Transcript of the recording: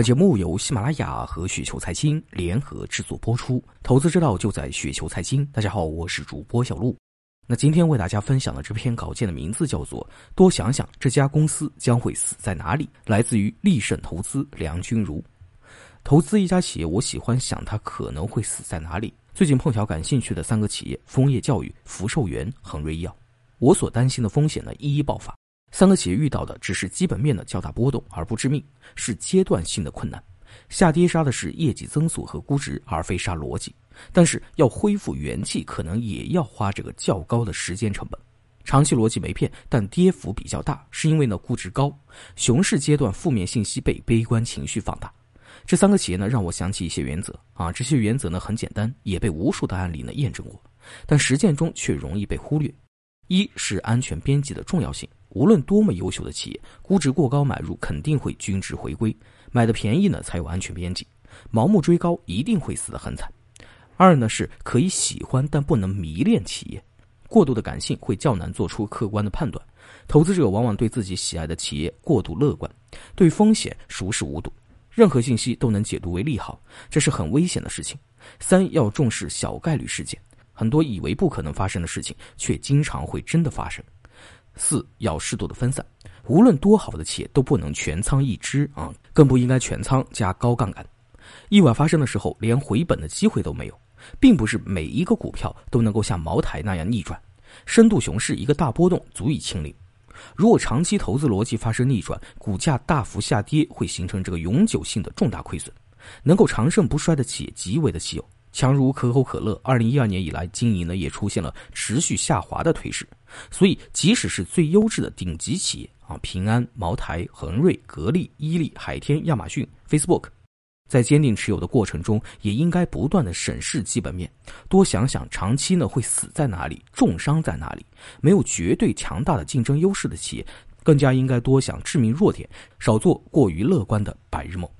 本节目由喜马拉雅和雪球财经联合制作播出，投资之道就在雪球财经。大家好，我是主播小璐。那今天为大家分享的这篇稿件的名字叫做《多想想这家公司将会死在哪里》，来自于立盛投资梁君如。投资一家企业，我喜欢想它可能会死在哪里。最近碰巧感兴趣的三个企业：枫叶教育、福寿园、恒瑞医药。我所担心的风险呢，一一爆发。三个企业遇到的只是基本面的较大波动，而不致命，是阶段性的困难。下跌杀的是业绩增速和估值，而非杀逻辑。但是要恢复元气，可能也要花这个较高的时间成本。长期逻辑没变，但跌幅比较大，是因为呢估值高。熊市阶段负面信息被悲观情绪放大。这三个企业呢，让我想起一些原则啊，这些原则呢很简单，也被无数的案例呢验证过，但实践中却容易被忽略。一是安全边际的重要性。无论多么优秀的企业，估值过高买入肯定会均值回归，买的便宜呢才有安全边际，盲目追高一定会死得很惨。二呢是可以喜欢但不能迷恋企业，过度的感性会较难做出客观的判断，投资者往往对自己喜爱的企业过度乐观，对风险熟视无睹，任何信息都能解读为利好，这是很危险的事情。三要重视小概率事件，很多以为不可能发生的事情，却经常会真的发生。四要适度的分散，无论多好的企业都不能全仓一只啊，更不应该全仓加高杠杆。意外发生的时候，连回本的机会都没有，并不是每一个股票都能够像茅台那样逆转。深度熊市一个大波动足以清零。如果长期投资逻辑发生逆转，股价大幅下跌，会形成这个永久性的重大亏损。能够长盛不衰的企业极为的稀有。强如可口可乐，二零一二年以来经营呢也出现了持续下滑的颓势，所以即使是最优质的顶级企业啊，平安、茅台、恒瑞、格力、伊利、海天、亚马逊、Facebook，在坚定持有的过程中，也应该不断的审视基本面，多想想长期呢会死在哪里，重伤在哪里。没有绝对强大的竞争优势的企业，更加应该多想致命弱点，少做过于乐观的白日梦。